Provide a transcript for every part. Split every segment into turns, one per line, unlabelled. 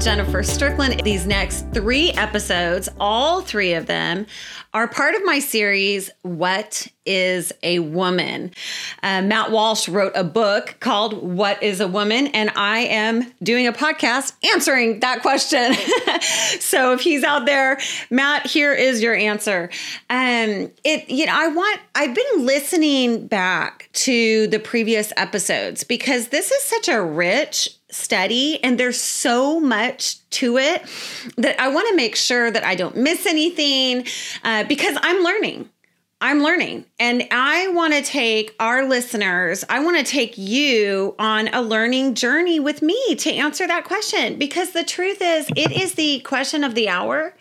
Jennifer Strickland. These next three episodes, all three of them, are part of my series, What is a Woman? Uh, Matt Walsh wrote a book called What is a Woman? And I am doing a podcast answering that question. so if he's out there, Matt, here is your answer. Um, it, you know, I want, I've been listening back to the previous episodes because this is such a rich study and there's so much to it that I want to make sure that I don't miss anything uh, because I'm learning. I'm learning and I want to take our listeners, I want to take you on a learning journey with me to answer that question because the truth is, it is the question of the hour,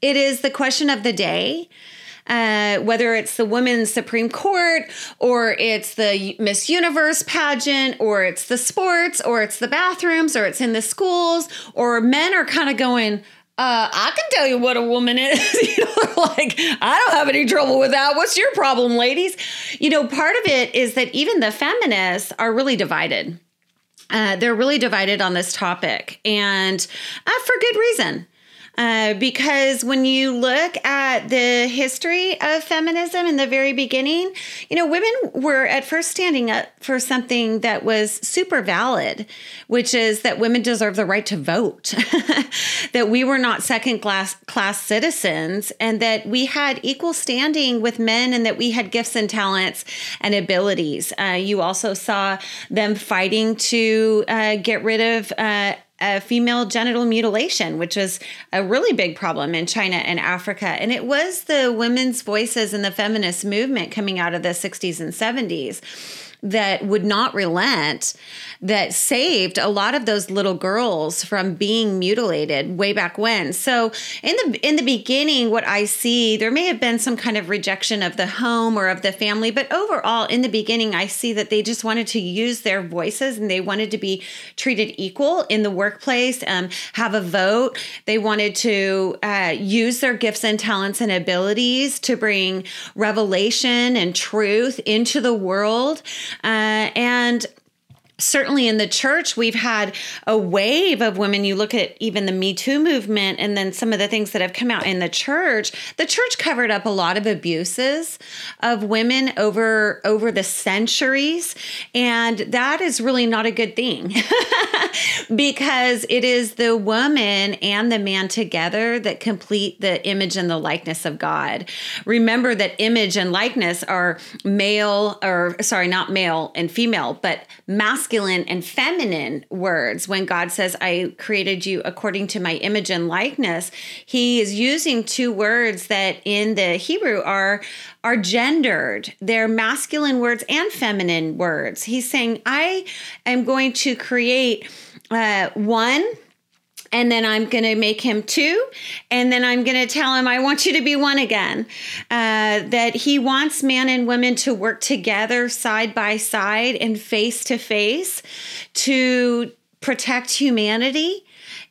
it is the question of the day uh, whether it's the Women's Supreme Court or it's the Miss Universe pageant or it's the sports or it's the bathrooms or it's in the schools or men are kind of going, uh, I can tell you what a woman is. you know, like, I don't have any trouble with that. What's your problem, ladies? You know, part of it is that even the feminists are really divided. Uh, they're really divided on this topic, and uh, for good reason. Uh, because when you look at the history of feminism in the very beginning, you know, women were at first standing up for something that was super valid, which is that women deserve the right to vote, that we were not second class class citizens, and that we had equal standing with men, and that we had gifts and talents and abilities. Uh, you also saw them fighting to uh, get rid of female genital mutilation, which was a really big problem in China and Africa. And it was the women's voices in the feminist movement coming out of the 60s and 70s that would not relent that saved a lot of those little girls from being mutilated way back when. So in the in the beginning what I see there may have been some kind of rejection of the home or of the family, but overall in the beginning I see that they just wanted to use their voices and they wanted to be treated equal in the workplace, um, have a vote. They wanted to uh, use their gifts and talents and abilities to bring revelation and truth into the world. Uh, and certainly in the church, we've had a wave of women. You look at even the Me Too movement and then some of the things that have come out in the church. The church covered up a lot of abuses of women over over the centuries, and that is really not a good thing because it is the woman and the man together that complete the image and the likeness of God. Remember that image and likeness are male or sorry, not male and female, but masculine masculine and feminine words when God says, I created you according to my image and likeness. He is using two words that in the Hebrew are are gendered. They're masculine words and feminine words. He's saying, I am going to create uh, one and then I'm going to make him two, and then I'm going to tell him, I want you to be one again. Uh, that he wants man and women to work together side by side and face to face to protect humanity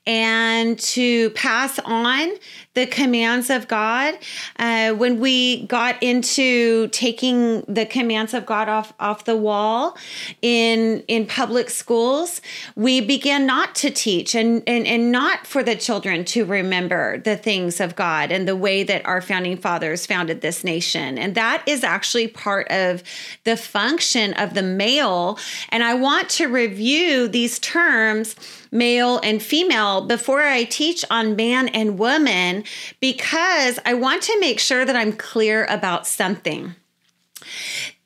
and to pass on the commands of God. Uh, when we got into taking the commands of God off off the wall in in public schools, we began not to teach and and and not for the children to remember the things of God and the way that our founding fathers founded this nation. And that is actually part of the function of the male. And I want to review these terms male and female before I teach on man and woman because I want to make sure that I'm clear about something.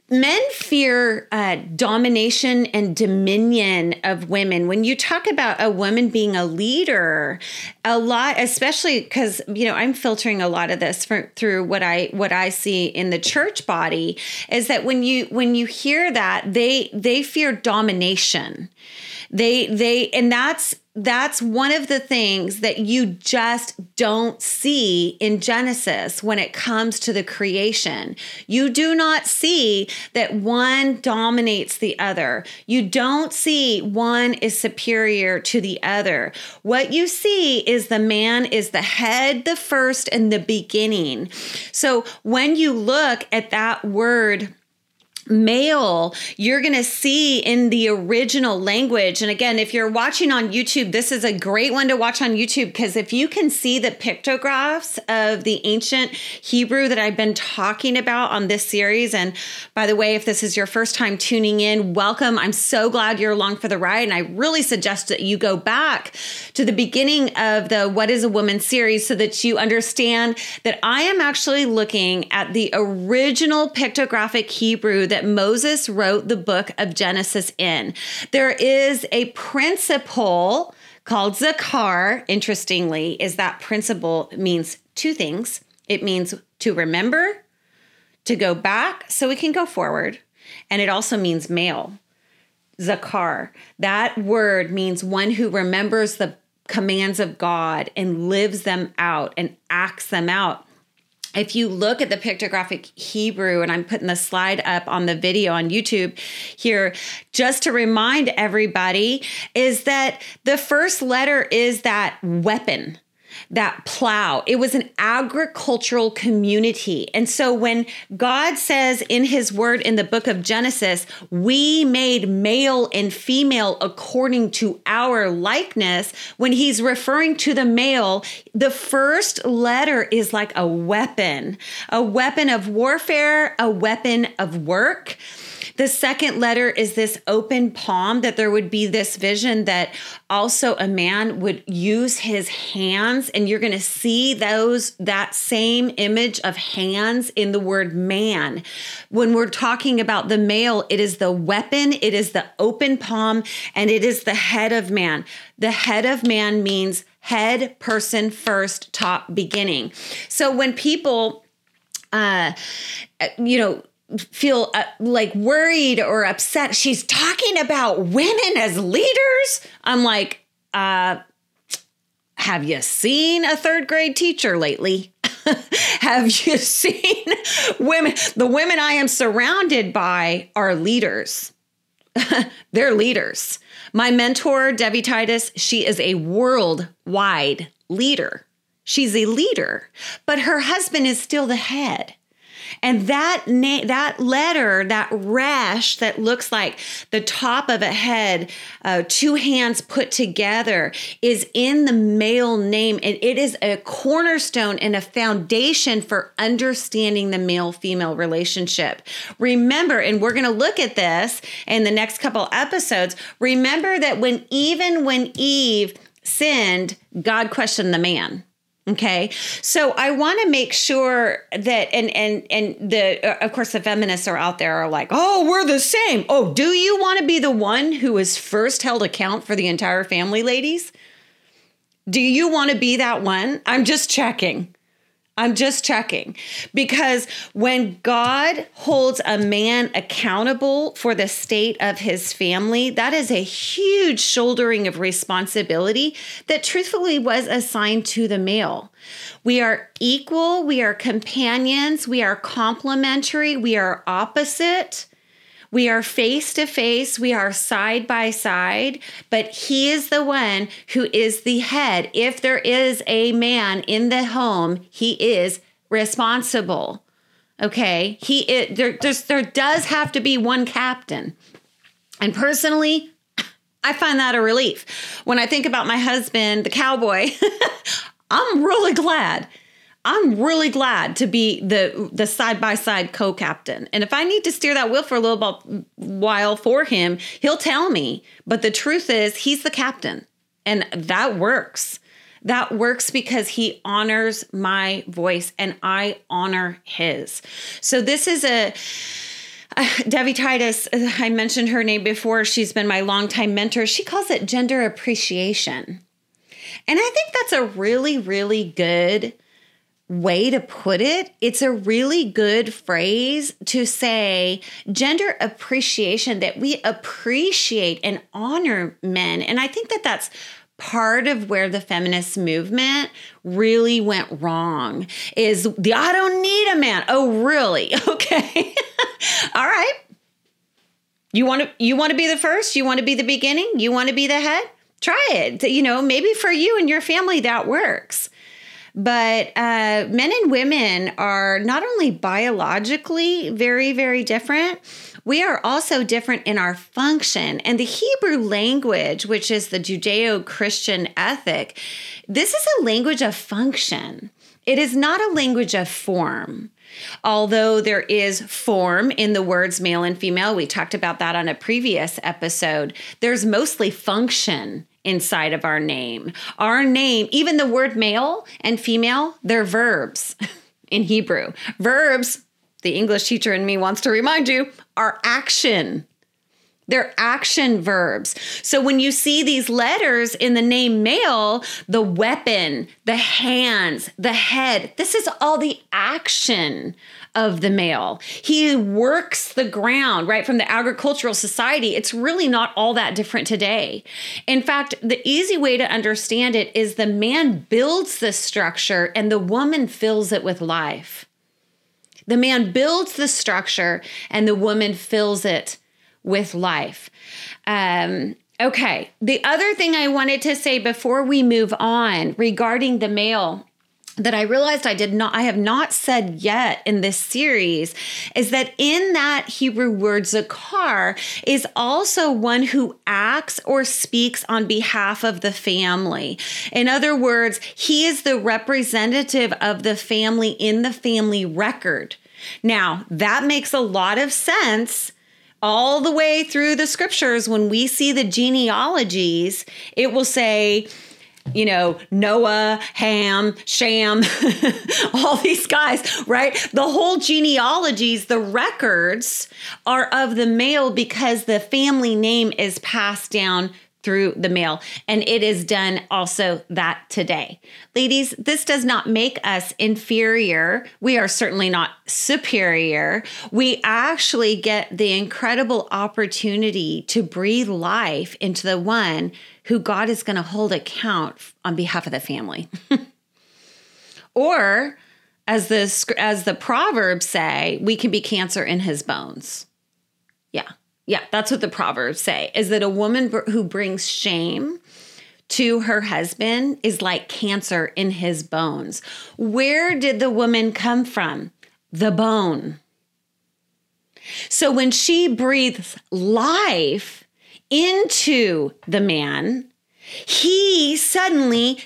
Men fear uh, domination and dominion of women. When you talk about a woman being a leader, a lot, especially because you know I'm filtering a lot of this for, through what I what I see in the church body, is that when you when you hear that they they fear domination they they and that's that's one of the things that you just don't see in Genesis when it comes to the creation. You do not see that one dominates the other. You don't see one is superior to the other. What you see is the man is the head, the first, and the beginning. So when you look at that word, male you're going to see in the original language. And again if you're watching on youtube this is a great one to watch on youtube because if you can see the pictographs of the ancient hebrew that i've been talking about on this series and by the way if this is your first time tuning in welcome. I'm so glad you're along for the ride and i really suggest that you go back to the beginning of the what is a woman series so that you understand that i am actually looking at the original pictographic hebrew that Moses wrote the book of Genesis in. There is a principle called zakar. Interestingly, is that principle means two things. It means to remember, to go back so we can go forward, and it also means male. Zakar. That word means one who remembers the commands of God and lives them out and acts them out if you look at the pictographic Hebrew, and I'm putting the slide up on the video on YouTube here, just to remind everybody, is that the first letter is that weapon that plow. It was an agricultural community. And so when God says in his word in the book of Genesis, we made male and female according to our likeness, when he's referring to the male, the first letter is like a weapon, a weapon of warfare, a weapon of work. The second letter is this open palm, that there would be this vision that also a man would use his hands, and you're going to see those, that same image of hands in the word man. When we're talking about the male, it is the weapon, it is the open palm, and it is the head of man. The head of man means head, person, first, top, beginning. So when people, uh, you know, feel uh, like worried or upset. She's talking about women as leaders. I'm like, uh, have you seen a third grade teacher lately? have you seen women? The women I am surrounded by are leaders. They're leaders. My mentor, Debbie Titus, she is a worldwide leader. She's a leader, but her husband is still the head. And that na- that letter, that resh that looks like the top of a head, uh, two hands put together, is in the male name, and it is a cornerstone and a foundation for understanding the male female relationship. Remember, and we're going to look at this in the next couple episodes. Remember that when even when Eve sinned, God questioned the man. Okay. So I want to make sure that and and and the uh, of course the feminists are out there are like, "Oh, we're the same." Oh, do you want to be the one who is first held account for the entire family, ladies? Do you want to be that one? I'm just checking. I'm just checking because when God holds a man accountable for the state of his family, that is a huge shouldering of responsibility that truthfully was assigned to the male. We are equal, we are companions, we are complementary, we are opposite. We are face to face, we are side by side, but he is the one who is the head. If there is a man in the home, he is responsible. Okay? He it, there there does have to be one captain. And personally, I find that a relief. When I think about my husband, the cowboy, I'm really glad I'm really glad to be the the side by side co captain. And if I need to steer that wheel for a little while for him, he'll tell me. But the truth is, he's the captain, and that works. That works because he honors my voice and I honor his. So this is a. Uh, Debbie Titus, I mentioned her name before. She's been my longtime mentor. She calls it gender appreciation. And I think that's a really, really good way to put it. It's a really good phrase to say gender appreciation, that we appreciate and honor men. And I think that that's part of where the feminist movement really went wrong is the I don't need a man. Oh, really? Okay. All right. You want to you want to be the first? You want to be the beginning? You want to be the head? Try it. You know, maybe for you and your family that works. But uh, men and women are not only biologically very, very different, we are also different in our function. And the Hebrew language, which is the Judeo Christian ethic, this is a language of function. It is not a language of form. Although there is form in the words male and female, we talked about that on a previous episode, there's mostly function inside of our name. Our name, even the word male and female, they're verbs in Hebrew. Verbs, the English teacher in me wants to remind you, are action. They're action verbs. So when you see these letters in the name male, the weapon, the hands, the head, this is all the action of the male. He works the ground, right? From the agricultural society, it's really not all that different today. In fact, the easy way to understand it is the man builds the structure and the woman fills it with life. The man builds the structure and the woman fills it with life. Um, okay. The other thing I wanted to say before we move on regarding the male that I realized I did not, I have not said yet in this series is that in that Hebrew word zakar is also one who acts or speaks on behalf of the family. In other words, he is the representative of the family in the family record. Now, that makes a lot of sense all the way through the scriptures, when we see the genealogies, it will say, you know, Noah, Ham, Shem, all these guys, right? The whole genealogies, the records are of the male because the family name is passed down through the male. And it is done also that today. Ladies, this does not make us inferior. We are certainly not superior. We actually get the incredible opportunity to breathe life into the one who God is going to hold account on behalf of the family. or as the as the proverbs say, we can be cancer in his bones. Yeah. Yeah, that's what the proverbs say is that a woman who brings shame to her husband is like cancer in his bones. Where did the woman come from? The bone. So when she breathes life into the man, he suddenly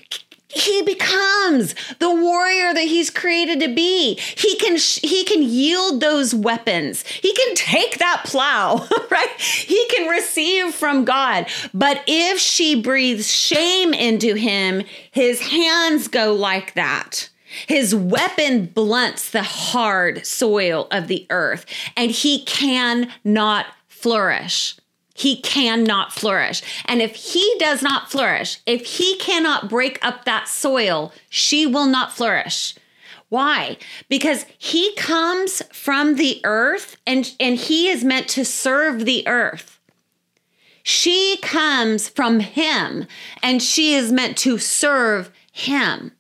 he becomes the warrior that he's created to be. He can he can yield those weapons. He can take that plow right? He can receive from god. But if she breathes shame into him his hands go like that. His weapon blunts the hard soil of the earth and he cannot flourish he cannot flourish. And if he does not flourish, if he cannot break up that soil, she will not flourish. Why? Because he comes from the earth and, and he is meant to serve the earth. She comes from him and she is meant to serve him.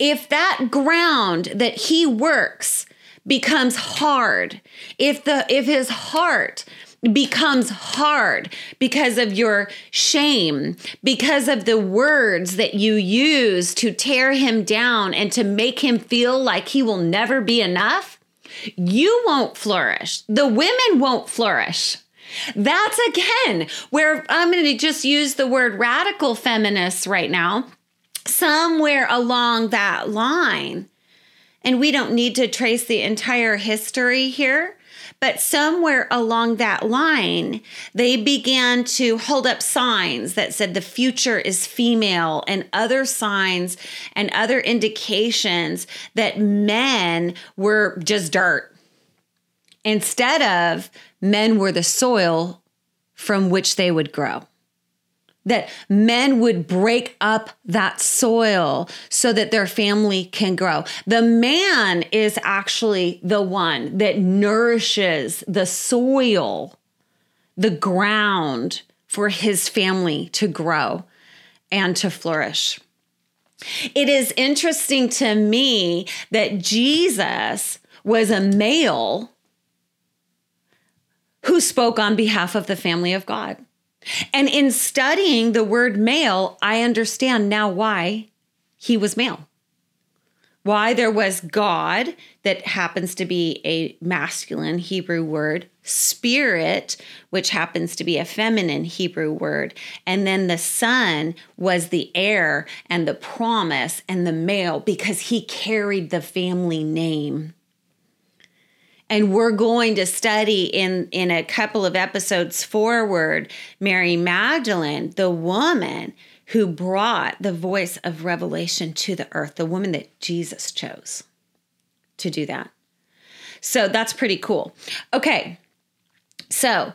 If that ground that he works becomes hard, if the if his heart becomes hard because of your shame, because of the words that you use to tear him down and to make him feel like he will never be enough, you won't flourish. The women won't flourish. That's again where I'm going to just use the word radical feminists right now, somewhere along that line. And we don't need to trace the entire history here but somewhere along that line, they began to hold up signs that said the future is female and other signs and other indications that men were just dirt. Instead of men were the soil from which they would grow that men would break up that soil so that their family can grow. The man is actually the one that nourishes the soil, the ground for his family to grow and to flourish. It is interesting to me that Jesus was a male who spoke on behalf of the family of God. And in studying the word male, I understand now why he was male. why there was God, that happens to be a masculine Hebrew word, spirit, which happens to be a feminine Hebrew word, and then the son was the heir and the promise and the male because he carried the family name. And we're going to study in, in a couple of episodes forward Mary Magdalene, the woman who brought the voice of revelation to the earth, the woman that Jesus chose to do that. So that's pretty cool. Okay. So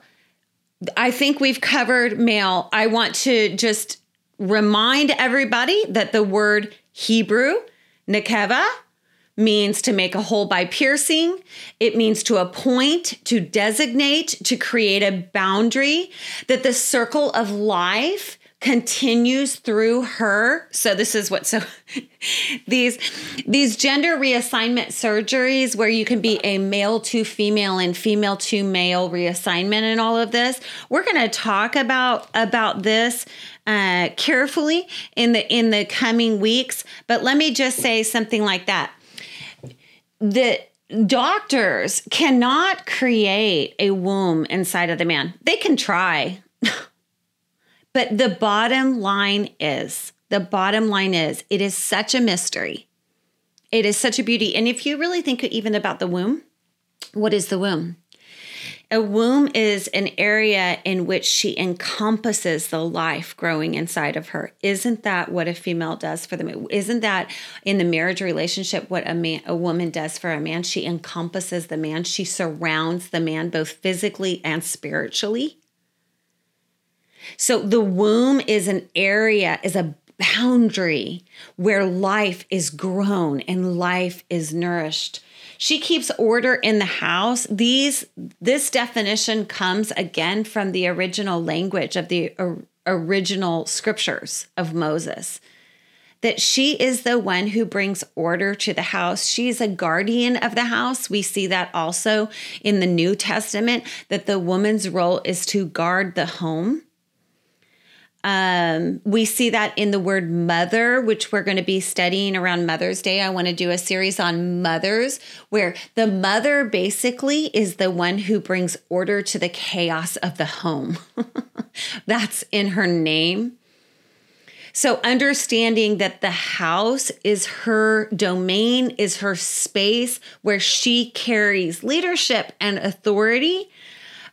I think we've covered male. I want to just remind everybody that the word Hebrew, nekeva, means to make a hole by piercing. It means to appoint, to designate, to create a boundary, that the circle of life continues through her. So this is what so these these gender reassignment surgeries where you can be a male to female and female to male reassignment and all of this. We're going to talk about about this uh, carefully in the in the coming weeks but let me just say something like that the doctors cannot create a womb inside of the man they can try But the bottom line is the bottom line is it is such a mystery. It is such a beauty. And if you really think even about the womb, what is the womb? A womb is an area in which she encompasses the life growing inside of her. Isn't that what a female does for them? Isn't that in the marriage relationship what a man a woman does for a man? She encompasses the man. She surrounds the man both physically and spiritually. So the womb is an area, is a boundary where life is grown and life is nourished. She keeps order in the house. These this definition comes again from the original language of the original scriptures of Moses. That she is the one who brings order to the house. She's a guardian of the house. We see that also in the New Testament, that the woman's role is to guard the home um, we see that in the word mother, which we're going to be studying around Mother's Day. I want to do a series on mothers, where the mother basically is the one who brings order to the chaos of the home. That's in her name. So, understanding that the house is her domain, is her space where she carries leadership and authority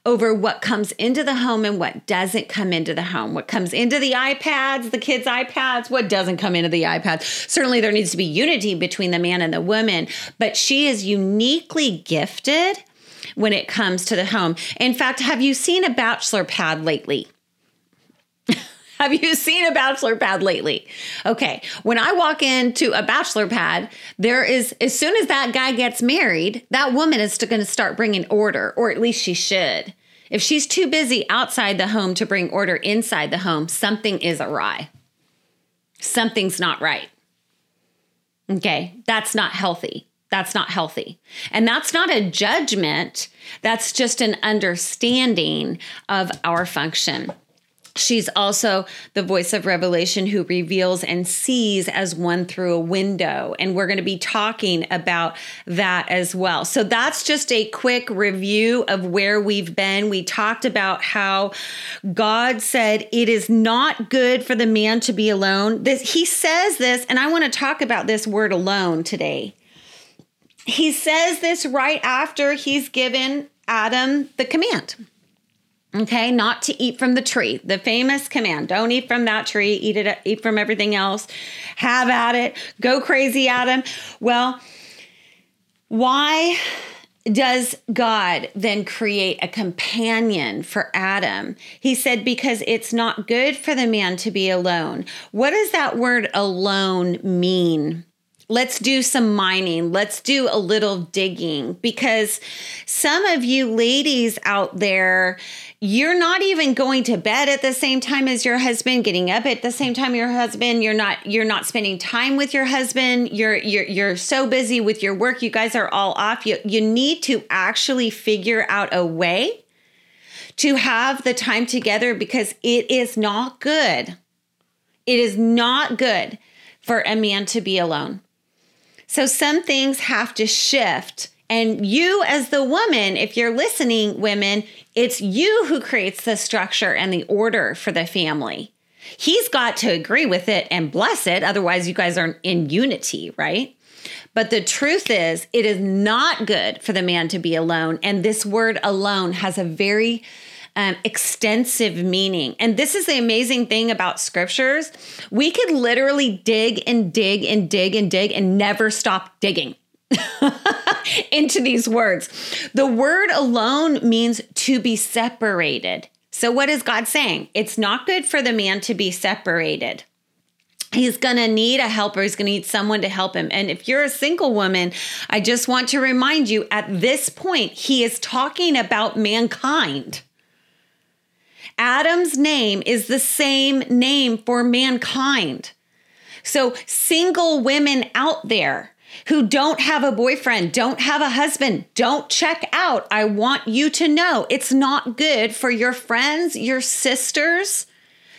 over what comes into the home and what doesn't come into the home. What comes into the iPads, the kids' iPads, what doesn't come into the iPads. Certainly, there needs to be unity between the man and the woman, but she is uniquely gifted when it comes to the home. In fact, have you seen a bachelor pad lately? Have you seen a bachelor pad lately? Okay. When I walk into a bachelor pad, there is, as soon as that guy gets married, that woman is going to start bringing order, or at least she should. If she's too busy outside the home to bring order inside the home, something is awry. Something's not right. Okay. That's not healthy. That's not healthy. And that's not a judgment. That's just an understanding of our function. She's also the voice of revelation who reveals and sees as one through a window. And we're going to be talking about that as well. So that's just a quick review of where we've been. We talked about how God said it is not good for the man to be alone. This he says this, and I want to talk about this word alone today. He says this right after he's given Adam the command. Okay, not to eat from the tree. The famous command: don't eat from that tree. Eat it. Eat from everything else. Have at it. Go crazy, Adam. Well, why does God then create a companion for Adam? He said, because it's not good for the man to be alone. What does that word alone mean? let's do some mining. Let's do a little digging because some of you ladies out there, you're not even going to bed at the same time as your husband, getting up at the same time your husband. You're not you're not spending time with your husband. You're you're you're so busy with your work. You guys are all off. You you need to actually figure out a way to have the time together because it is not good. It is not good for a man to be alone. So some things have to shift. And you, as the woman, if you're listening, women, it's you who creates the structure and the order for the family. He's got to agree with it and bless it. Otherwise, you guys aren't in unity, right? But the truth is, it is not good for the man to be alone. And this word alone has a very um, extensive meaning. And this is the amazing thing about scriptures. We could literally dig and dig and dig and dig and never stop digging. into these words. The word alone means to be separated. So, what is God saying? It's not good for the man to be separated. He's going to need a helper. He's going to need someone to help him. And if you're a single woman, I just want to remind you at this point, he is talking about mankind. Adam's name is the same name for mankind. So, single women out there who don't have a boyfriend, don't have a husband, don't check out. I want you to know it's not good for your friends, your sisters,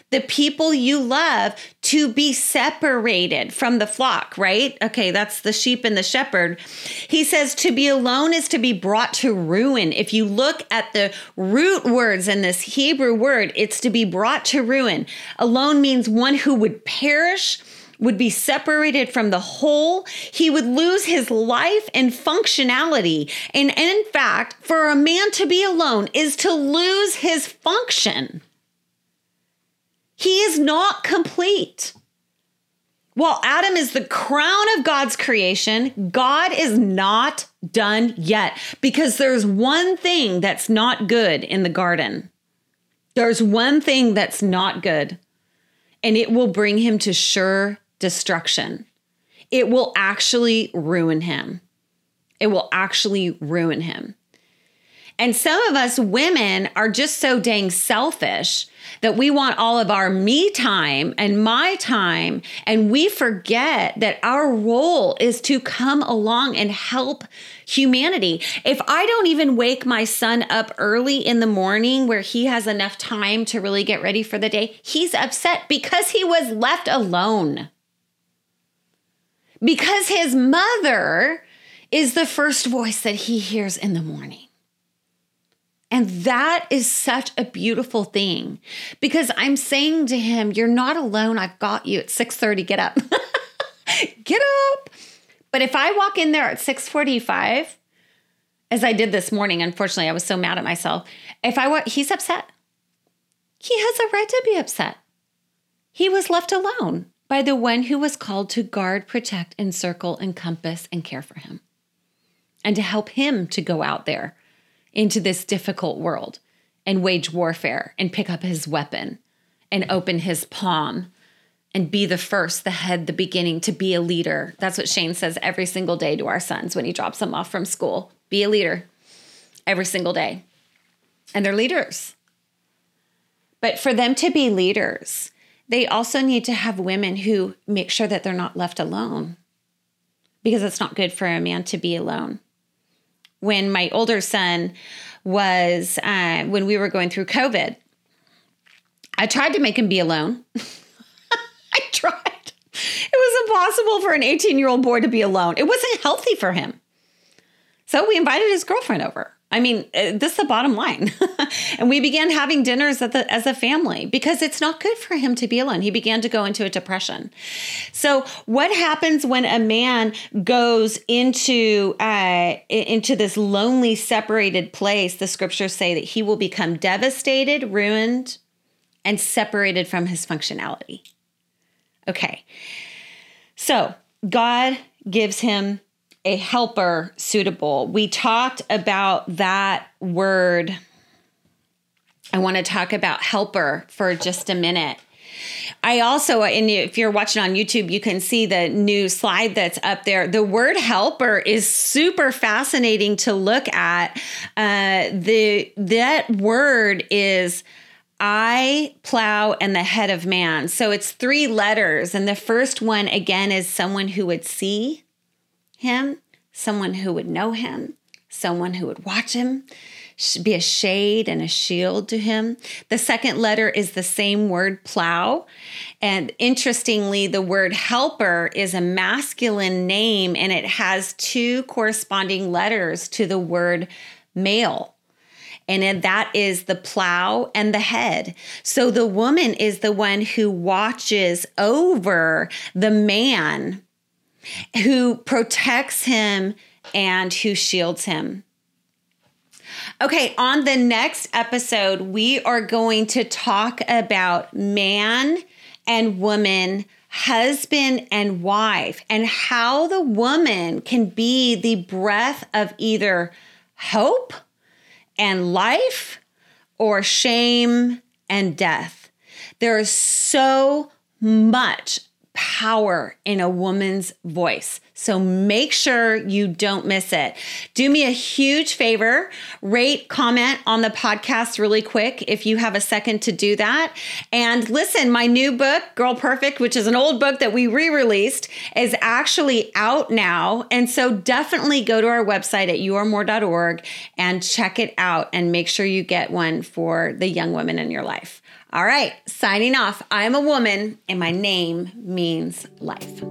the people you love to be separated from the flock, right? Okay, that's the sheep and the shepherd. He says to be alone is to be brought to ruin. If you look at the root words in this Hebrew word, it's to be brought to ruin. Alone means one who would perish would be separated from the whole. He would lose his life and functionality. And, in fact, for a man to be alone is to lose his function. He is not complete. While Adam is the crown of God's creation, God is not done yet because there's one thing that's not good in the garden. There's one thing that's not good, and it will bring him to sure destruction. It will actually ruin him. It will actually ruin him. And some of us women are just so dang selfish that we want all of our me time and my time. And we forget that our role is to come along and help humanity. If I don't even wake my son up early in the morning where he has enough time to really get ready for the day, he's upset because he was left alone because his mother is the first voice that he hears in the morning. And that is such a beautiful thing because I'm saying to him, you're not alone. I've got you at 6:30. Get up. Get up. But if I walk in there at 6:45, as I did this morning, unfortunately, I was so mad at myself. If I walk, he's upset. He has a right to be upset. He was left alone by the one who was called to guard, protect, encircle, encompass, and care for him, and to help him to go out there into this difficult world and wage warfare and pick up his weapon and open his palm and be the first, the head, the beginning, to be a leader. That's what Shane says every single day to our sons when he drops them off from school. Be a leader every single day. And they're leaders. But for them to be leaders, they also need to have women who make sure that they're not left alone because it's not good for a man to be alone. When my older son was, uh, when we were going through COVID, I tried to make him be alone. I tried. It was impossible for an 18 year old boy to be alone. It wasn't healthy for him. So we invited his girlfriend over. I mean, uh, this is the bottom line. and we began having dinners the, as a family because it's not good for him to be alone. He began to go into a depression. So, what happens when a man goes into uh, into this lonely, separated place? The scriptures say that he will become devastated, ruined, and separated from his functionality. Okay, so God gives him a helper suitable. We talked about that word. I want to talk about helper for just a minute. I also, and if you're watching on YouTube, you can see the new slide that's up there. The word helper is super fascinating to look at. Uh, the that word is eye plow and the head of man. So it's three letters, and the first one again is someone who would see him, someone who would know him, someone who would watch him, be a shade and a shield to him. The second letter is the same word, plow. And interestingly, the word helper is a masculine name and it has two corresponding letters to the word male. And that is the plow and the head. So the woman is the one who watches over the man, who protects him and who shields him. Okay, on the next episode, we are going to talk about man and woman, husband and wife, and how the woman can be the breath of either hope and life or shame and death. There is so much power in a woman's voice. So make sure you don't miss it. Do me a huge favor, rate, comment on the podcast really quick if you have a second to do that. And listen, my new book, Girl Perfect, which is an old book that we re released, is actually out now. And so definitely go to our website at urmore.org and check it out and make sure you get one for the young women in your life. All right, signing off. I'm a woman and my name means life.